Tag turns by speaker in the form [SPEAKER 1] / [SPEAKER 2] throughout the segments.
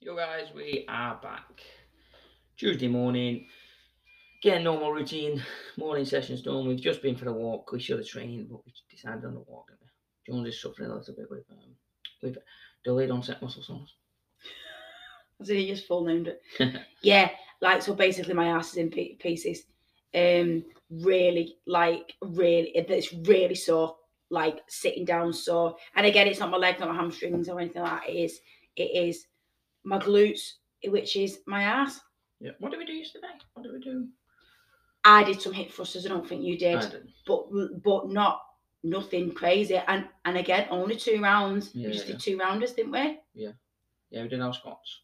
[SPEAKER 1] Yo guys, we are back. Tuesday morning. Getting normal routine. Morning sessions done. We've just been for a walk. We should have trained, but we decided on the walk? Jones is suffering a little bit with um, with delayed onset muscle soreness.
[SPEAKER 2] As in he just full named it. yeah, like so basically my ass is in pieces. Um, really, like really, it's really sore. Like sitting down sore, and again, it's not my legs, not my hamstrings or anything like that. It is, it is my glutes, which is my ass.
[SPEAKER 1] Yeah. What did we do yesterday? What did we do?
[SPEAKER 2] I did some hip thrusters. I don't think you did,
[SPEAKER 1] I didn't.
[SPEAKER 2] but but not nothing crazy. And and again, only two rounds.
[SPEAKER 1] Yeah,
[SPEAKER 2] we just
[SPEAKER 1] yeah.
[SPEAKER 2] did two rounders, didn't we?
[SPEAKER 1] Yeah, yeah, we did our squats.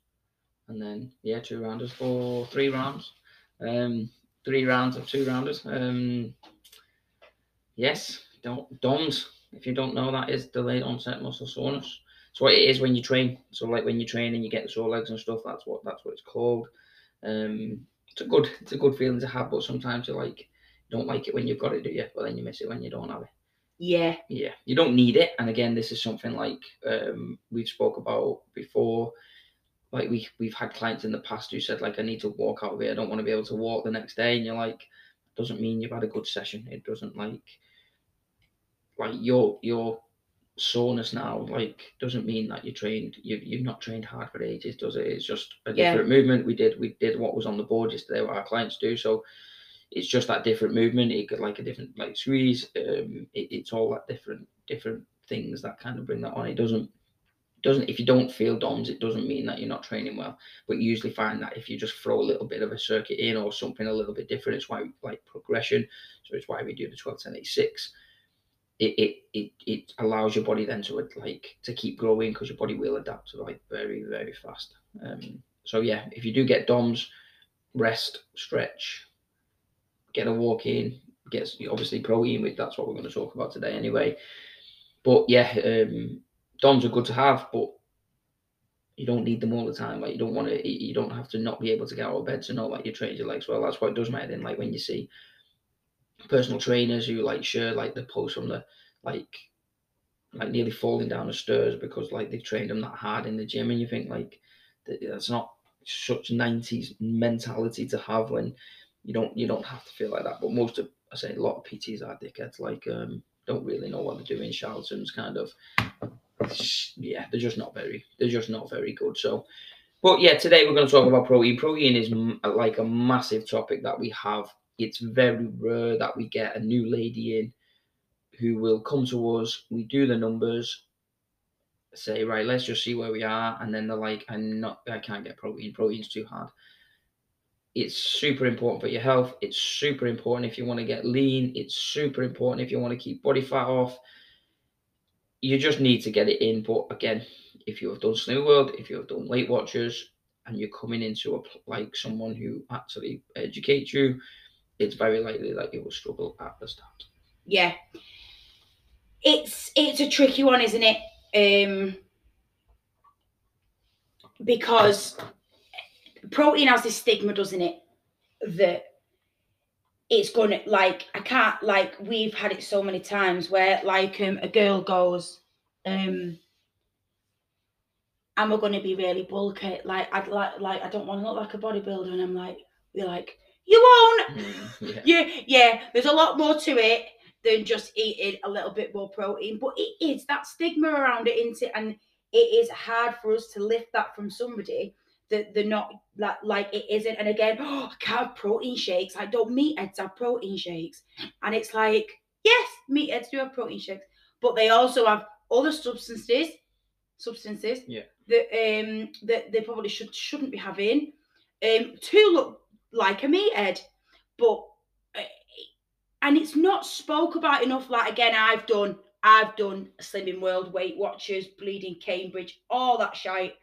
[SPEAKER 1] And then yeah, two rounders for three rounds. Um three rounds of two rounders. Um yes, don't DOMS. If you don't know that is delayed onset muscle soreness. It's what it is when you train. So like when you train and you get the sore legs and stuff, that's what that's what it's called. Um it's a good it's a good feeling to have, but sometimes you like you don't like it when you've got it, do you? But then you miss it when you don't have it
[SPEAKER 2] Yeah,
[SPEAKER 1] yeah you don't need it and again this is something like um we've spoke about before like we we've had clients in the past who said like i need to walk out of here i don't want to be able to walk the next day and you're like doesn't mean you've had a good session it doesn't like like your your soreness now like doesn't mean that you trained you, you've not trained hard for ages does it it's just a
[SPEAKER 2] Yeah.
[SPEAKER 1] different movement we did we did what was on the board yesterday what our clients do so it's just that different movement. It could like a different like squeeze. Um, it, it's all that different different things that kind of bring that on. It doesn't doesn't if you don't feel DOMS, it doesn't mean that you're not training well. But you usually find that if you just throw a little bit of a circuit in or something a little bit different, it's why we like progression. So it's why we do the 12 10 8 6. It, it it it allows your body then to like to keep growing because your body will adapt to like very very fast. Um, so yeah, if you do get DOMS, rest, stretch, get a walk in, get obviously protein with that's what we're going to talk about today anyway. But yeah, um, DOMs are good to have, but you don't need them all the time. Like you don't want to, you don't have to not be able to get out of bed to know like you trained your legs well. That's what it does matter. Then like when you see personal trainers who like share like the post from the like like nearly falling down the stairs because like they've trained them that hard in the gym, and you think like that's not such 90s mentality to have when you don't you don't have to feel like that. But most of I say a lot of PTs are dickheads, like um don't really know what they're doing. Charlatans kind of yeah, they're just not very they're just not very good. So but yeah, today we're going to talk about protein. Protein is like a massive topic that we have. It's very rare that we get a new lady in who will come to us. We do the numbers, say right, let's just see where we are, and then they're like, I'm not, I can't get protein. Protein's too hard. It's super important for your health. It's super important if you want to get lean. It's super important if you want to keep body fat off. You just need to get it in. But again, if you have done Slimming World, if you have done Weight Watchers, and you're coming into a like someone who actually educates you, it's very likely that you will struggle at the start.
[SPEAKER 2] yeah. It's it's a tricky one, isn't it? Um, because protein has this stigma, doesn't it? That it's gonna like I can't like we've had it so many times where like um a girl goes, um am I gonna be really bulky? Like I'd like like I don't want to look like a bodybuilder and I'm like you're like, you won't
[SPEAKER 1] Mm, yeah.
[SPEAKER 2] yeah, yeah. There's a lot more to it than just eating a little bit more protein, but it is that stigma around it, isn't it? And it is hard for us to lift that from somebody that they're not like like it isn't. And again, oh, I can't have protein shakes. I don't meatheads have protein shakes, and it's like yes, meatheads do have protein shakes, but they also have other substances, substances
[SPEAKER 1] Yeah.
[SPEAKER 2] that um that they probably should shouldn't be having, um to look like a meathead, but uh, and it's not spoke about enough. Like again, I've done I've done Slimming World, Weight Watchers, Bleeding Cambridge, all that shite.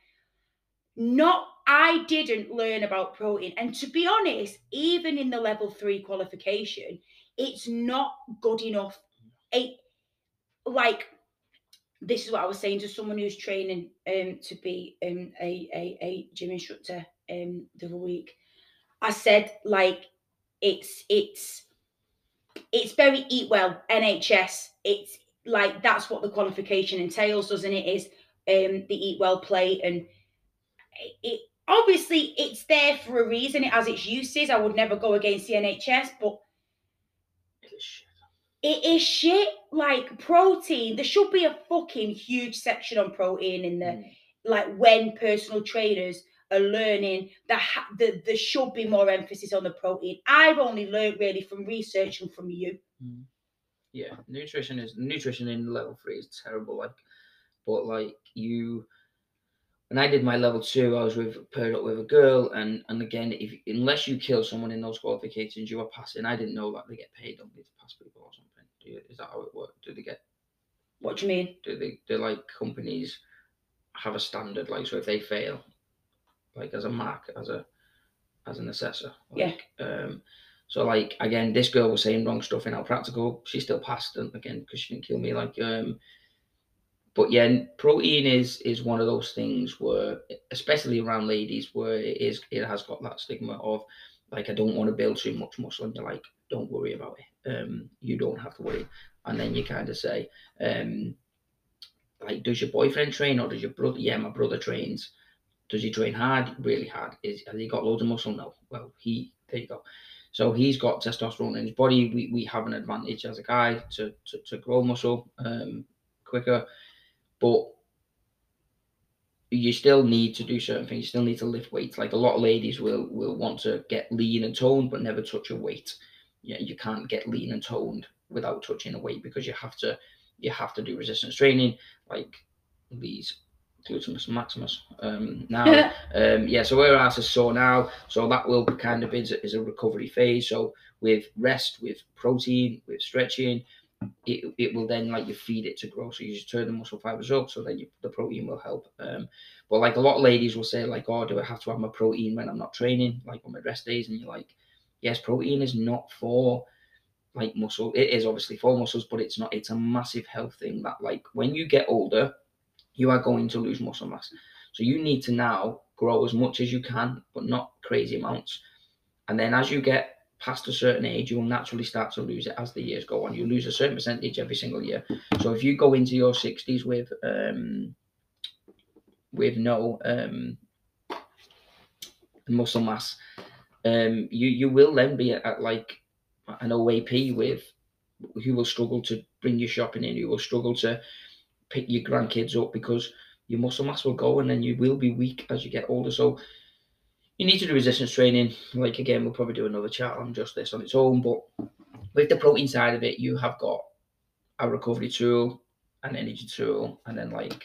[SPEAKER 2] Not I didn't learn about protein, and to be honest, even in the level three qualification, it's not good enough. It like this is what I was saying to someone who's training um to be um a a, a gym instructor um the other week. I said like it's it's it's very eat well NHS. It's like that's what the qualification entails, doesn't it? Is um the eat well plate and it obviously it's there for a reason. It has its uses. I would never go against the NHS, but
[SPEAKER 1] It is shit.
[SPEAKER 2] it is shit. Like protein, there should be a fucking huge section on protein in the
[SPEAKER 1] Mm.
[SPEAKER 2] like when personal trainers are learning that ha- that there should be more emphasis on the protein. I've only learned really from research and from you. Hmm.
[SPEAKER 1] Yeah, nutrition is nutrition in level three is terrible. Like, but like you, when I did my level two, I was with paired up with a girl, and and again, if unless you kill someone in those qualifications, you are passing. I didn't know that they get paid don't they, to pass people or something. Do you, is that how it works? Do they get?
[SPEAKER 2] What do you mean?
[SPEAKER 1] Do they? Do like companies have a standard? Like, so if they fail, like as a mark, as a as an assessor.
[SPEAKER 2] Yeah.
[SPEAKER 1] Um, so like again, this girl was saying wrong stuff in our practical. She still passed, and again because she didn't kill me. Like, um, but yeah, protein is is one of those things where, especially around ladies, where it is it has got that stigma of like I don't want to build too much muscle, and you're like, don't worry about it. Um, you don't have to worry. And then you kind of say, um, like, does your boyfriend train or does your brother? Yeah, my brother trains. Does he train hard? Really hard. Is has he got loads of muscle? No. Well, he there you go. So he's got testosterone in his body. We, we have an advantage as a guy to to, to grow muscle um, quicker, but you still need to do certain things. You still need to lift weights. Like a lot of ladies will will want to get lean and toned, but never touch a weight. Yeah, you can't get lean and toned without touching a weight because you have to you have to do resistance training like these gluteus maximus. Um, now, um, yeah, so ass is sore now, so that will kind of is a, is a recovery phase. So with rest, with protein, with stretching, it, it will then like you feed it to grow. So you just turn the muscle fibers up, so then you, the protein will help. Um, but like a lot of ladies will say like, oh, do I have to have my protein when I'm not training, like on my rest days? And you're like, yes, protein is not for like muscle. It is obviously for muscles, but it's not. It's a massive health thing that like when you get older, you are going to lose muscle mass. So you need to now grow as much as you can, but not crazy amounts. And then as you get past a certain age, you will naturally start to lose it as the years go on. You lose a certain percentage every single year. So if you go into your 60s with um with no um muscle mass, um you you will then be at, at like an OAP with who will struggle to bring you shopping in, who will struggle to pick your grandkids up because your muscle mass will go and then you will be weak as you get older. So you need to do resistance training. Like again, we'll probably do another chat on just this on its own. But with the protein side of it, you have got a recovery tool, an energy tool, and then like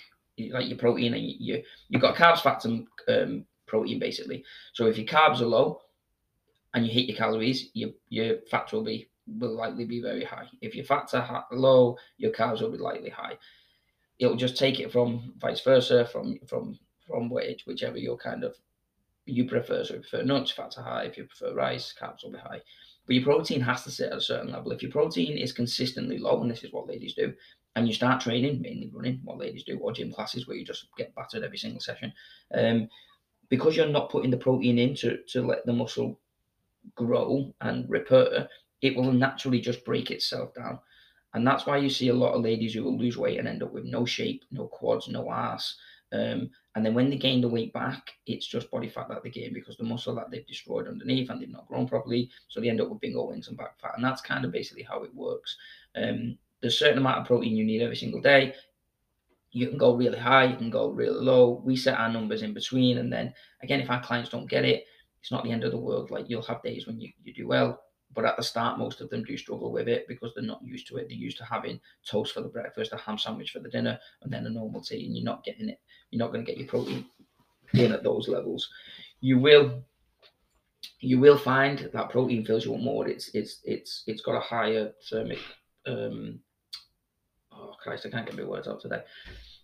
[SPEAKER 1] like your protein and you you've got carbs, fats, and um, protein basically. So if your carbs are low and you hit your calories, your your fats will be will likely be very high. If your fats are low, your carbs will be likely high. It'll just take it from vice versa, from from from which whichever you're kind of you prefer. So if you prefer nuts, fats are high. If you prefer rice, carbs will be high. But your protein has to sit at a certain level. If your protein is consistently low, and this is what ladies do, and you start training, mainly running, what ladies do, or gym classes where you just get battered every single session, um, because you're not putting the protein in to, to let the muscle grow and repair, it will naturally just break itself down. And that's why you see a lot of ladies who will lose weight and end up with no shape, no quads, no ass. Um, and then when they gain the weight back, it's just body fat that they gain because the muscle that they've destroyed underneath and they've not grown properly. So they end up with bingo wings and back fat. And that's kind of basically how it works. Um, there's a certain amount of protein you need every single day. You can go really high, you can go really low. We set our numbers in between. And then again, if our clients don't get it, it's not the end of the world. Like you'll have days when you, you do well. But at the start, most of them do struggle with it because they're not used to it. They're used to having toast for the breakfast, a ham sandwich for the dinner, and then a normal tea, and you're not getting it. You're not going to get your protein in at those levels. You will you will find that protein fills you up more. It's it's it's it's got a higher thermic um oh Christ, I can't get my words out today.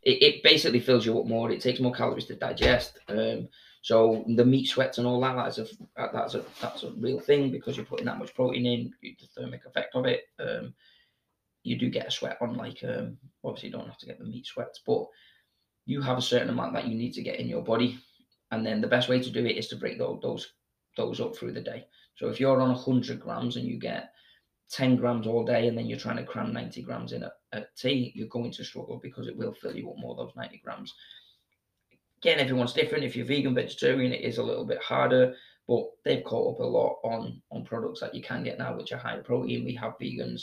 [SPEAKER 1] It, it basically fills you up more. It takes more calories to digest. Um, so the meat sweats and all that that's a that's a that's a real thing because you're putting that much protein in. The thermic effect of it. Um, you do get a sweat on like um obviously you don't have to get the meat sweats, but you have a certain amount that you need to get in your body, and then the best way to do it is to break those those those up through the day. So if you're on 100 grams and you get 10 grams all day and then you're trying to cram 90 grams in a, a tea, you're going to struggle because it will fill you up more those 90 grams. Again, everyone's different. If you're vegan, vegetarian, it is a little bit harder. But they've caught up a lot on on products that you can get now, which are high protein. We have vegans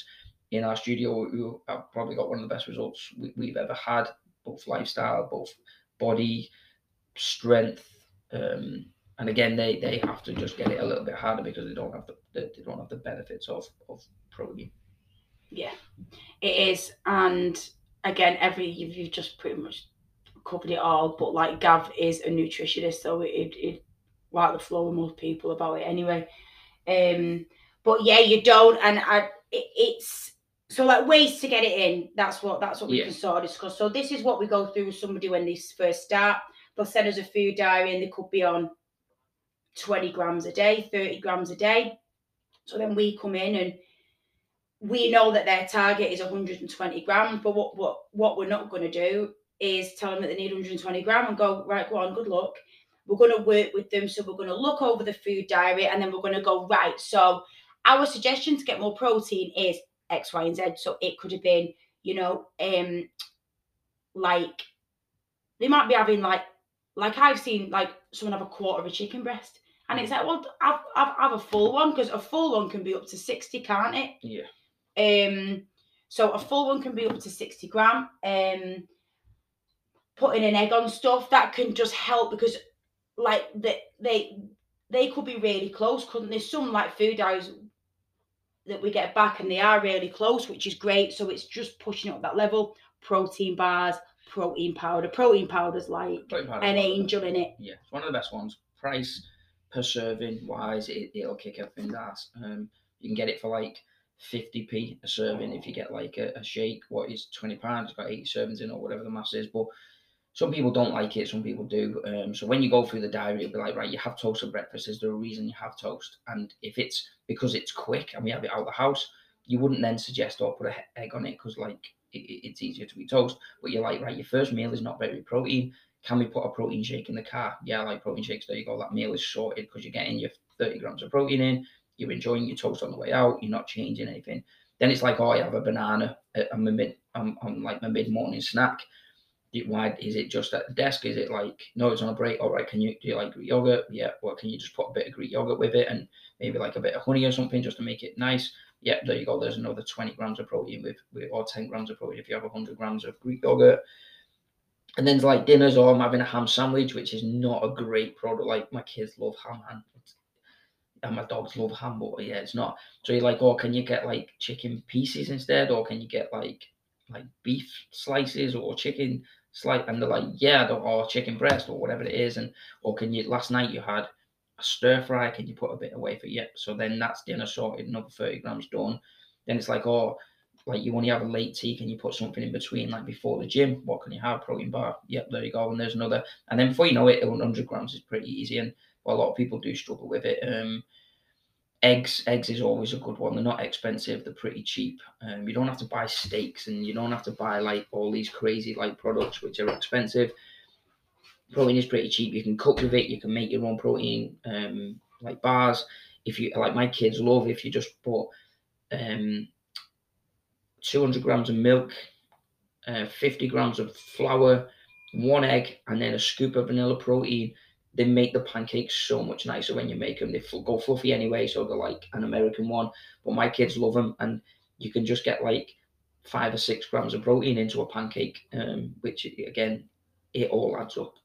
[SPEAKER 1] in our studio who have probably got one of the best results we, we've ever had, both lifestyle, both body strength. Um, and again, they they have to just get it a little bit harder because they don't have the they don't have the benefits of of protein.
[SPEAKER 2] Yeah, it is, and again, every you've just pretty much covered it all. But like Gav is a nutritionist, so it it like the flow with most people about it anyway. Um, but yeah, you don't, and I it, it's so like ways to get it in. That's what that's what we
[SPEAKER 1] Yeah.
[SPEAKER 2] can sort of discuss. So this is what we go through with somebody when they first start. They'll send us a food diary, and they could be on twenty grams a day, thirty grams a day. So then we come in and we know that their target is 120 grams, but what what what we're not going to do is tell them that they need 120 gram and go right, go on, good luck. We're going to work with them, so we're going to look over the food diary, and then we're going to go right. So our suggestion to get more protein is X, Y, and Z. So it could have been, you know, um, like they might be having like like I've seen like someone have a quarter of a chicken breast. And it's like, well, I've, I've, have a full one because a full one can be up to 60, can't it?
[SPEAKER 1] Yeah.
[SPEAKER 2] Um, so a full one can be up to 60 gram. Um, putting an egg on stuff that can just help because, like, they they they could be really close, couldn't they? Some like food diaries that we get back and they are really close, which is great. So it's just pushing up that level. Protein bars, protein powder. Protein powder's like
[SPEAKER 1] Protein powder
[SPEAKER 2] an
[SPEAKER 1] is one of the
[SPEAKER 2] angel in it.
[SPEAKER 1] Yeah, it's one of the best ones. Price per serving wise, it, it'll kick everything's ass. Um, you can get it for like 50p a serving if you get like a, a shake. What is 20 pounds? It's got 80 servings in or whatever the mass is. But some people don't like it, some people do. Um, so when you go through the diary, it'll be like, right, you have toast for breakfast. Is there a reason you have toast? And if it's because it's quick and we have it out of the house, you wouldn't then suggest or put an egg on it because like it, it- it's easier to be toast. But you're like, right, your first meal is not very protein. Can we put a protein shake in the car? Yeah, I like protein shakes. There you go. That meal is sorted because you're getting your 30 grams of protein in. You're enjoying your toast on the way out. You're not changing anything. Then it's like, oh, I have a banana at my mid, on, on like my mid morning snack. Why is it just at the desk? Is it like no, it's on a break? All right, can you do you like Greek yogurt? Yeah. Well, can you just put a bit of Greek yogurt with it and maybe like a bit of honey or something just to make it nice? Yeah, there you go. There's another 20 grams of protein with, with or 10 grams of protein if you have 100 grams of Greek yogurt. And then like dinners, or I'm having a ham sandwich, which is not a great product. Like my kids love ham, and, and my dogs love ham, but yeah, it's not. So you're like, oh, can you get like chicken pieces instead, or can you get like like beef slices or chicken slice? And they're like, yeah, or chicken breast or whatever it is. And or can you? Last night you had a stir fry. Can you put a bit away for yep? So then that's dinner sorted, another 30 grams done. Then it's like, oh, like you only have a late tea, can you put something in between, like before the gym? What can you have? Protein bar. Yep, there you go. And there's another. And then before you know it, 100 grams is pretty easy. And well, a lot of people do struggle with it. Um, eggs, eggs is always a good one. They're not expensive. They're pretty cheap. Um, you don't have to buy steaks, and you don't have to buy like all these crazy like products which are expensive. Protein is pretty cheap. You can cook with it. You can make your own protein, um, like bars. If you like, my kids love if you just put um 200 grams of milk, uh, 50 grams of flour, one egg, and then a scoop of vanilla protein. They make the pancakes so much nicer when you make them. They go fluffy anyway, so they're like an American one. But my kids love them, and you can just get like five or six grams of protein into a pancake, um, which again, it all adds up.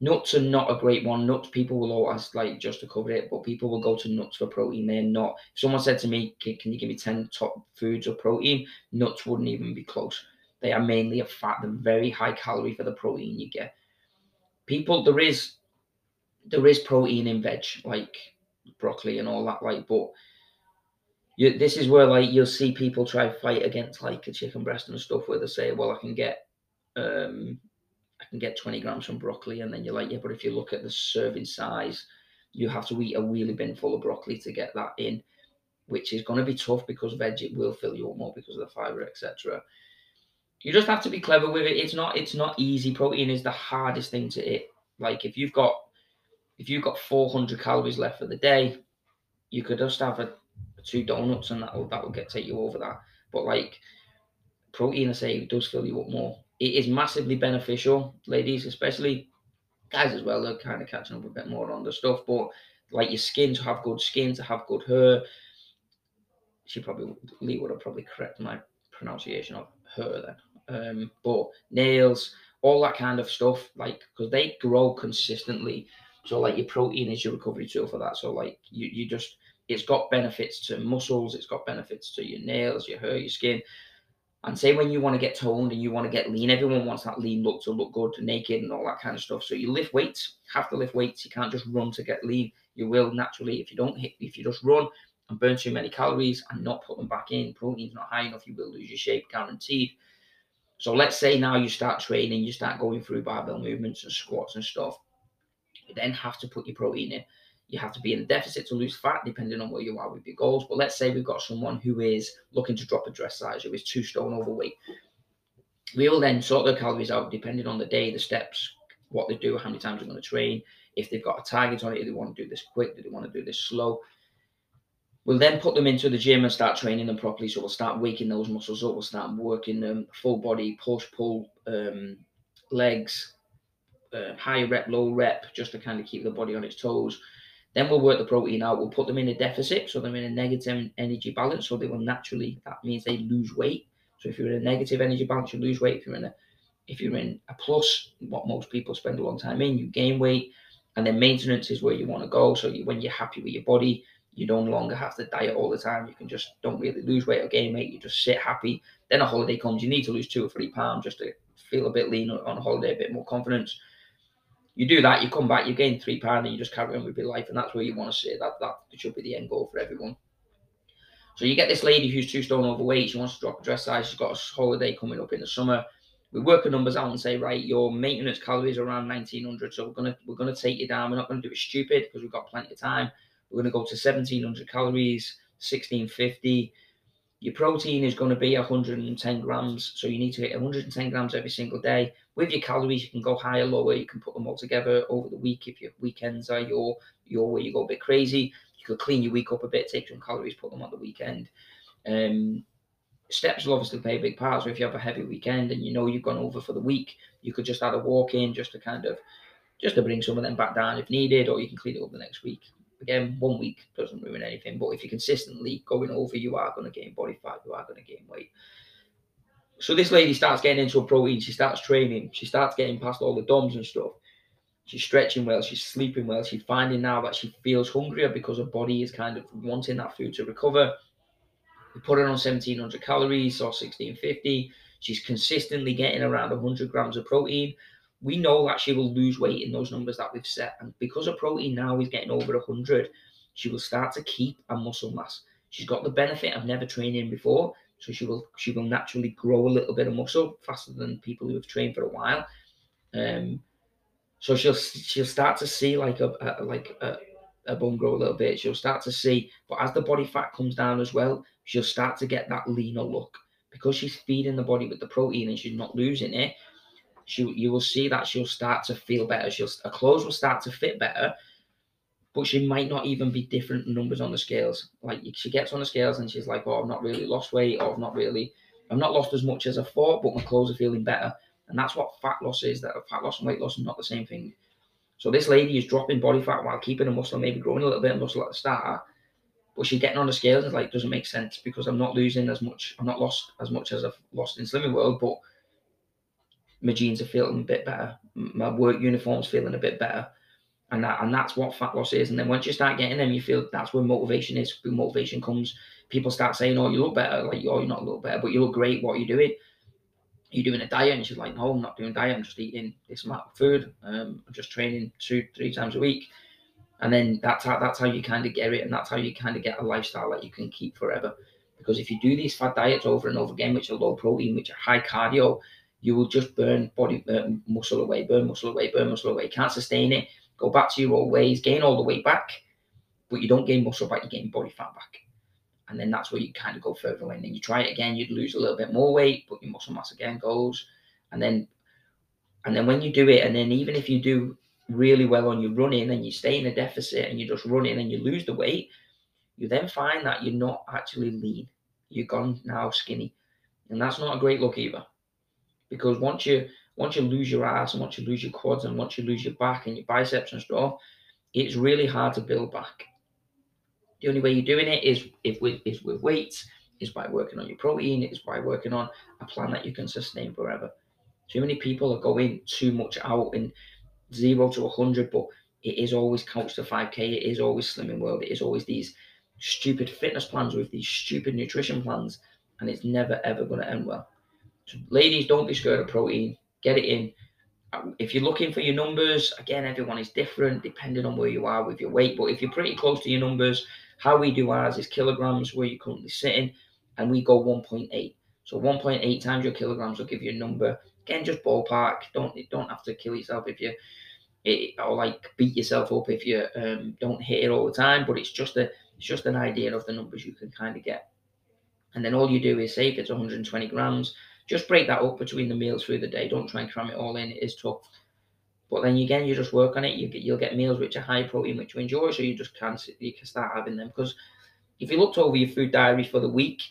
[SPEAKER 1] Nuts are not a great one. Nuts, people will always like just to cover it, but people will go to nuts for protein. They're not. If someone said to me, "Can you give me ten top foods of protein?" Nuts wouldn't even be close. They are mainly a fat. They're very high calorie for the protein you get. People, there is, there is protein in veg like broccoli and all that, like, but you, this is where like you'll see people try to fight against like a chicken breast and stuff where they say, "Well, I can get." um I can get 20 grams from broccoli, and then you're like, yeah, but if you look at the serving size, you have to eat a wheelie bin full of broccoli to get that in, which is going to be tough because veg it will fill you up more because of the fiber, etc. You just have to be clever with it. It's not it's not easy. Protein is the hardest thing to eat. Like if you've got if you've got 400 calories left for the day, you could just have a, two donuts and that'll that'll get take you over that. But like protein, I say, does fill you up more. It is massively beneficial, ladies, especially guys as well They're kind of catching up a bit more on the stuff. But like your skin to have good skin, to have good hair. She probably Lee would have probably correct my pronunciation of her then. Um, but nails, all that kind of stuff, like because they grow consistently. So like your protein is your recovery tool for that. So like you, you just it's got benefits to muscles, it's got benefits to your nails, your hair, your skin. And say when you want to get toned and you want to get lean, everyone wants that lean look to look good, naked and all that kind of stuff. So you lift weights, have to lift weights. You can't just run to get lean. You will naturally, if you don't hit, if you just run and burn too many calories and not put them back in, protein's not high enough, you will lose your shape, guaranteed. So let's say now you start training, you start going through barbell movements and squats and stuff. You then have to put your protein in. You have to be in a deficit to lose fat, depending on where you are with your goals. But let's say we've got someone who is looking to drop a dress size, who is two stone overweight. We will then sort their calories out depending on the day, the steps, what they do, how many times they're going to train, if they've got a target on it, do they want to do this quick, do they want to do this slow. We'll then put them into the gym and start training them properly. So we'll start waking those muscles up. We'll start working them full body, push, pull, um, legs, uh, high rep, low rep, just to kind of keep the body on its toes. Then we'll work the protein out. We'll put them in a deficit, so they're in a negative energy balance. So they will naturally. That means they lose weight. So if you're in a negative energy balance, you lose weight. If you're in a if you're in a plus, what most people spend a long time in, you gain weight. And then maintenance is where you want to go. So you, when you're happy with your body, you no longer have to diet all the time. You can just don't really lose weight or gain weight. You just sit happy. Then a holiday comes. You need to lose two or three pounds just to feel a bit lean on holiday, a bit more confidence you do that, you come back, you gain three pounds, and you just carry on with your life, and that's where you want to see that that should be the end goal for everyone. So you get this lady who's two stone overweight, she wants to drop dress size, she's got a holiday coming up in the summer. We work the numbers out and say, right, your maintenance calories are around 1900, so we're gonna we're gonna take you down. We're not gonna do it stupid because we've got plenty of time. We're gonna go to 1700 calories, 1650 your protein is going to be 110 grams, so you need to hit 110 grams every single day. With your calories, you can go higher, lower. You can put them all together over the week. If your weekends are your your where you go a bit crazy, you could clean your week up a bit, take some calories, put them on the weekend. Um, steps will obviously play a big part. So if you have a heavy weekend and you know you've gone over for the week, you could just add a walk in just to kind of just to bring some of them back down if needed, or you can clean it up the next week. Again, one week doesn't ruin anything, but if you're consistently going over, you are going to gain body fat, you are going to gain weight. So this lady starts getting into a protein, she starts training, she starts getting past all the DOMs and stuff. She's stretching well, she's sleeping well, she's finding now that she feels hungrier because her body is kind of wanting that food to recover. We put her on 1700 calories or 1650. She's consistently getting around 100 grams of protein we know that she will lose weight in those numbers that we've set. And because her protein now is getting over 100, she will start to keep a muscle mass. She's got the benefit of never training before, so she will she will naturally grow a little bit of muscle faster than people who have trained for a while. Um, so she'll she'll start to see like a, a like a, a bone grow a little bit. She'll start to see, but as the body fat comes down as well, she'll start to get that leaner look because she's feeding the body with the protein and she's not losing it she you will see that she'll start to feel better. She'll her clothes will start to fit better, but she might not even be different numbers on the scales. Like she gets on the scales and she's like, "Oh, I've not really lost weight, or I've not really, I've not lost as much as I thought, but my clothes are feeling better." And that's what fat loss is. That fat loss and weight loss are not the same thing. So this lady is dropping body fat while keeping her muscle, maybe growing a little bit of muscle at the start, but she's getting on the scales and like doesn't make sense because I'm not losing as much. I'm not lost as much as I've lost in Slimming World, but my jeans are feeling a bit better, my work uniform's feeling a bit better. And that and that's what fat loss is. And then once you start getting them, you feel that's where motivation is. Where motivation comes, people start saying, "Oh, you look better." Like, "Oh, you're not little better, but you look great. What are you doing?" You're doing a diet, and she's like, "No, I'm not doing diet. I'm just eating this amount of food. Um, I'm just training two, three times a week." And then that's how that's how you kind of get it, and that's how you kind of get a lifestyle that you can keep forever. Because if you do these fat diets over and over again, which are low protein, which are high cardio, you will just burn body muscle away, burn muscle away, burn muscle away. Can't sustain it. Go back to your old ways, gain all the weight back, but you don't gain muscle back, you gain body fat back. And then that's where you kind of go further away. And then you try it again, you'd lose a little bit more weight, but your muscle mass again goes. And then and then when you do it, and then even if you do really well on your running and you stay in a deficit and you're just run in and you lose the weight, you then find that you're not actually lean. You're gone now skinny. And that's not a great look either because once you once you lose your ass and once you lose your quads and once you lose your back and your biceps and stuff, it's really hard to build back. The only way you're doing it is if with is with weights, is by working on your protein, is by working on a plan that you can sustain forever. Too many people are going too much out in zero to 100, but it is always couch to 5k, it is always slimming world, it is always these stupid fitness plans with these stupid nutrition plans, and it's never ever going to end well. Ladies, don't be scared of protein, get it in. Um, if you're looking for your numbers, again, everyone is different depending on where you are with your weight, but if you're pretty close to your numbers, how we do ours is kilograms where you're currently sitting, and we go 1.8. So 1.8 times your kilograms will give you a number. Again, just ballpark. Don't don't have to kill yourself if you it, or like beat yourself up if you um, don't hit it all the time. But it's just a it's just an idea of the numbers you can kind of get. And then all you do is say if it's 120 grams, just break that up between the meals through the day. Don't try and cram it all in. It is tough. But then again, you just work on it. You get you'll get meals which are high protein, which you enjoy, so you just can't you can start having them. Because if you looked over your food diary for the week,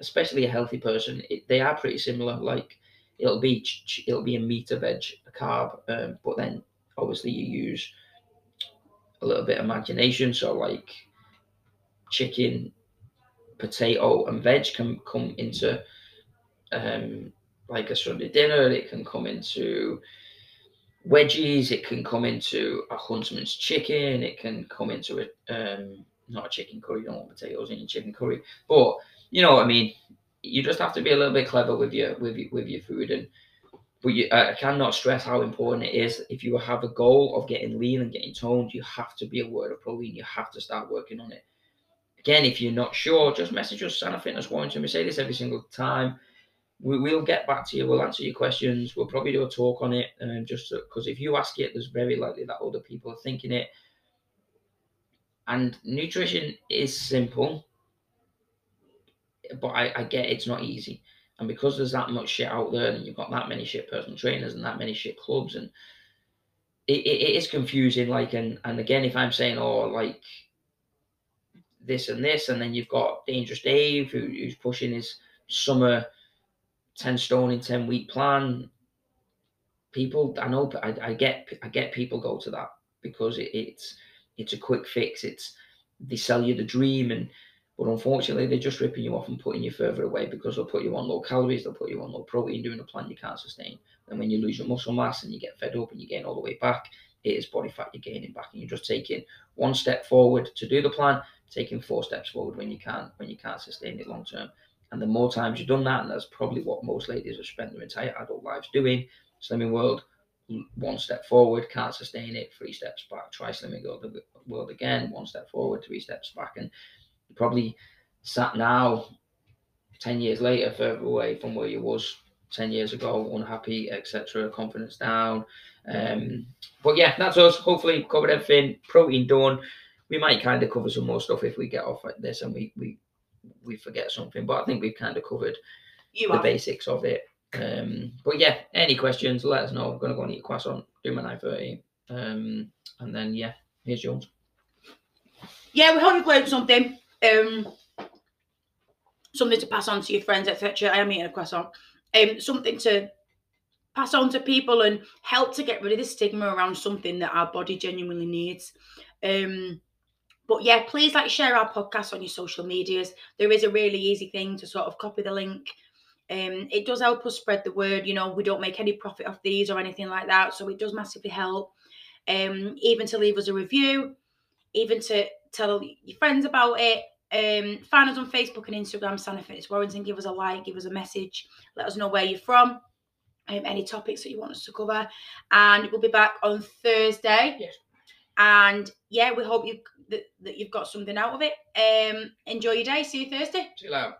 [SPEAKER 1] especially a healthy person, it, they are pretty similar. Like it'll be it'll be a meat, a veg, a carb, um, but then obviously you use a little bit of imagination. So like chicken, potato, and veg can come into um, like a Sunday dinner. It can come into wedgies. It can come into a huntsman's chicken. It can come into a um, not a chicken curry. You don't want potatoes in your chicken curry, but you know what I mean. You just have to be a little bit clever with your with your, with your food and but you, I cannot stress how important it is. If you have a goal of getting lean and getting toned, you have to be aware of protein. You have to start working on it. Again, if you're not sure, just message us, Sana Fitness Warrington. We say this every single time. We, will get back to you. We'll answer your questions. We'll probably do a talk on it. Um, just because if you ask it, there's very likely that other people are thinking it. And nutrition is simple, but I, I get it's not easy. And because there's that much shit out there, and you've got that many shit personal trainers and that many shit clubs, and it, it, it is confusing. Like, and and again, if I'm saying, oh, like this and this, and then you've got Dangerous Dave who, who's pushing his summer ten stone in ten week plan. People, I know, I, I get, I get people go to that because it, it's it's a quick fix. It's they sell you the dream and but unfortunately, they're just ripping you off and putting you further away because they'll put you on low calories, they'll put you on low protein, doing a plan you can't sustain. And when you lose your muscle mass and you get fed up and you gain all the way back, it is body fat you're gaining back, and you're just taking one step forward to do the plan, taking four steps forward when you can't when you can't sustain it long term. And the more times you've done that, and that's probably what most ladies have spent their entire adult lives doing, Slimming World, one step forward, can't sustain it, three steps back, try Slimming World again, one step forward, three steps back, and probably sat now, 10 years later, further away from where you was 10 years ago, unhappy, etc., confidence down. Um, but yeah, that's us. Hopefully, covered everything. Protein done. We might kind of cover some more stuff if we get off like this and we we we forget something. But I think we've kind of covered you the basics of it. Um, but yeah, any questions? Let us know. I'm gonna go and eat a croissant, do my 9:30, um, and then yeah, here's yours.
[SPEAKER 2] Yeah, we hope you've learned something um, something to pass on to your friends, etc. I am eating a croissant. Um, something to pass on to people and help to get rid of the stigma around something that our body genuinely needs. Um, but yeah, please like share our podcast on your social medias. There is a really easy thing to sort of copy the link. Um, it does help us spread the word. You know, we don't make any profit off these or anything like that, so it does massively help. Um, even to leave us a review, even to tell your friends about it. Um, find us on Facebook and Instagram, Sana Fitness Warrington. Give us a like, give us a message, let us know where you're from, um, any topics that you want us to cover. And we'll be back on Thursday.
[SPEAKER 1] Yes.
[SPEAKER 2] And yeah, we hope you that, that you've got something out of it. Um, enjoy your day. See you Thursday.
[SPEAKER 1] See you later.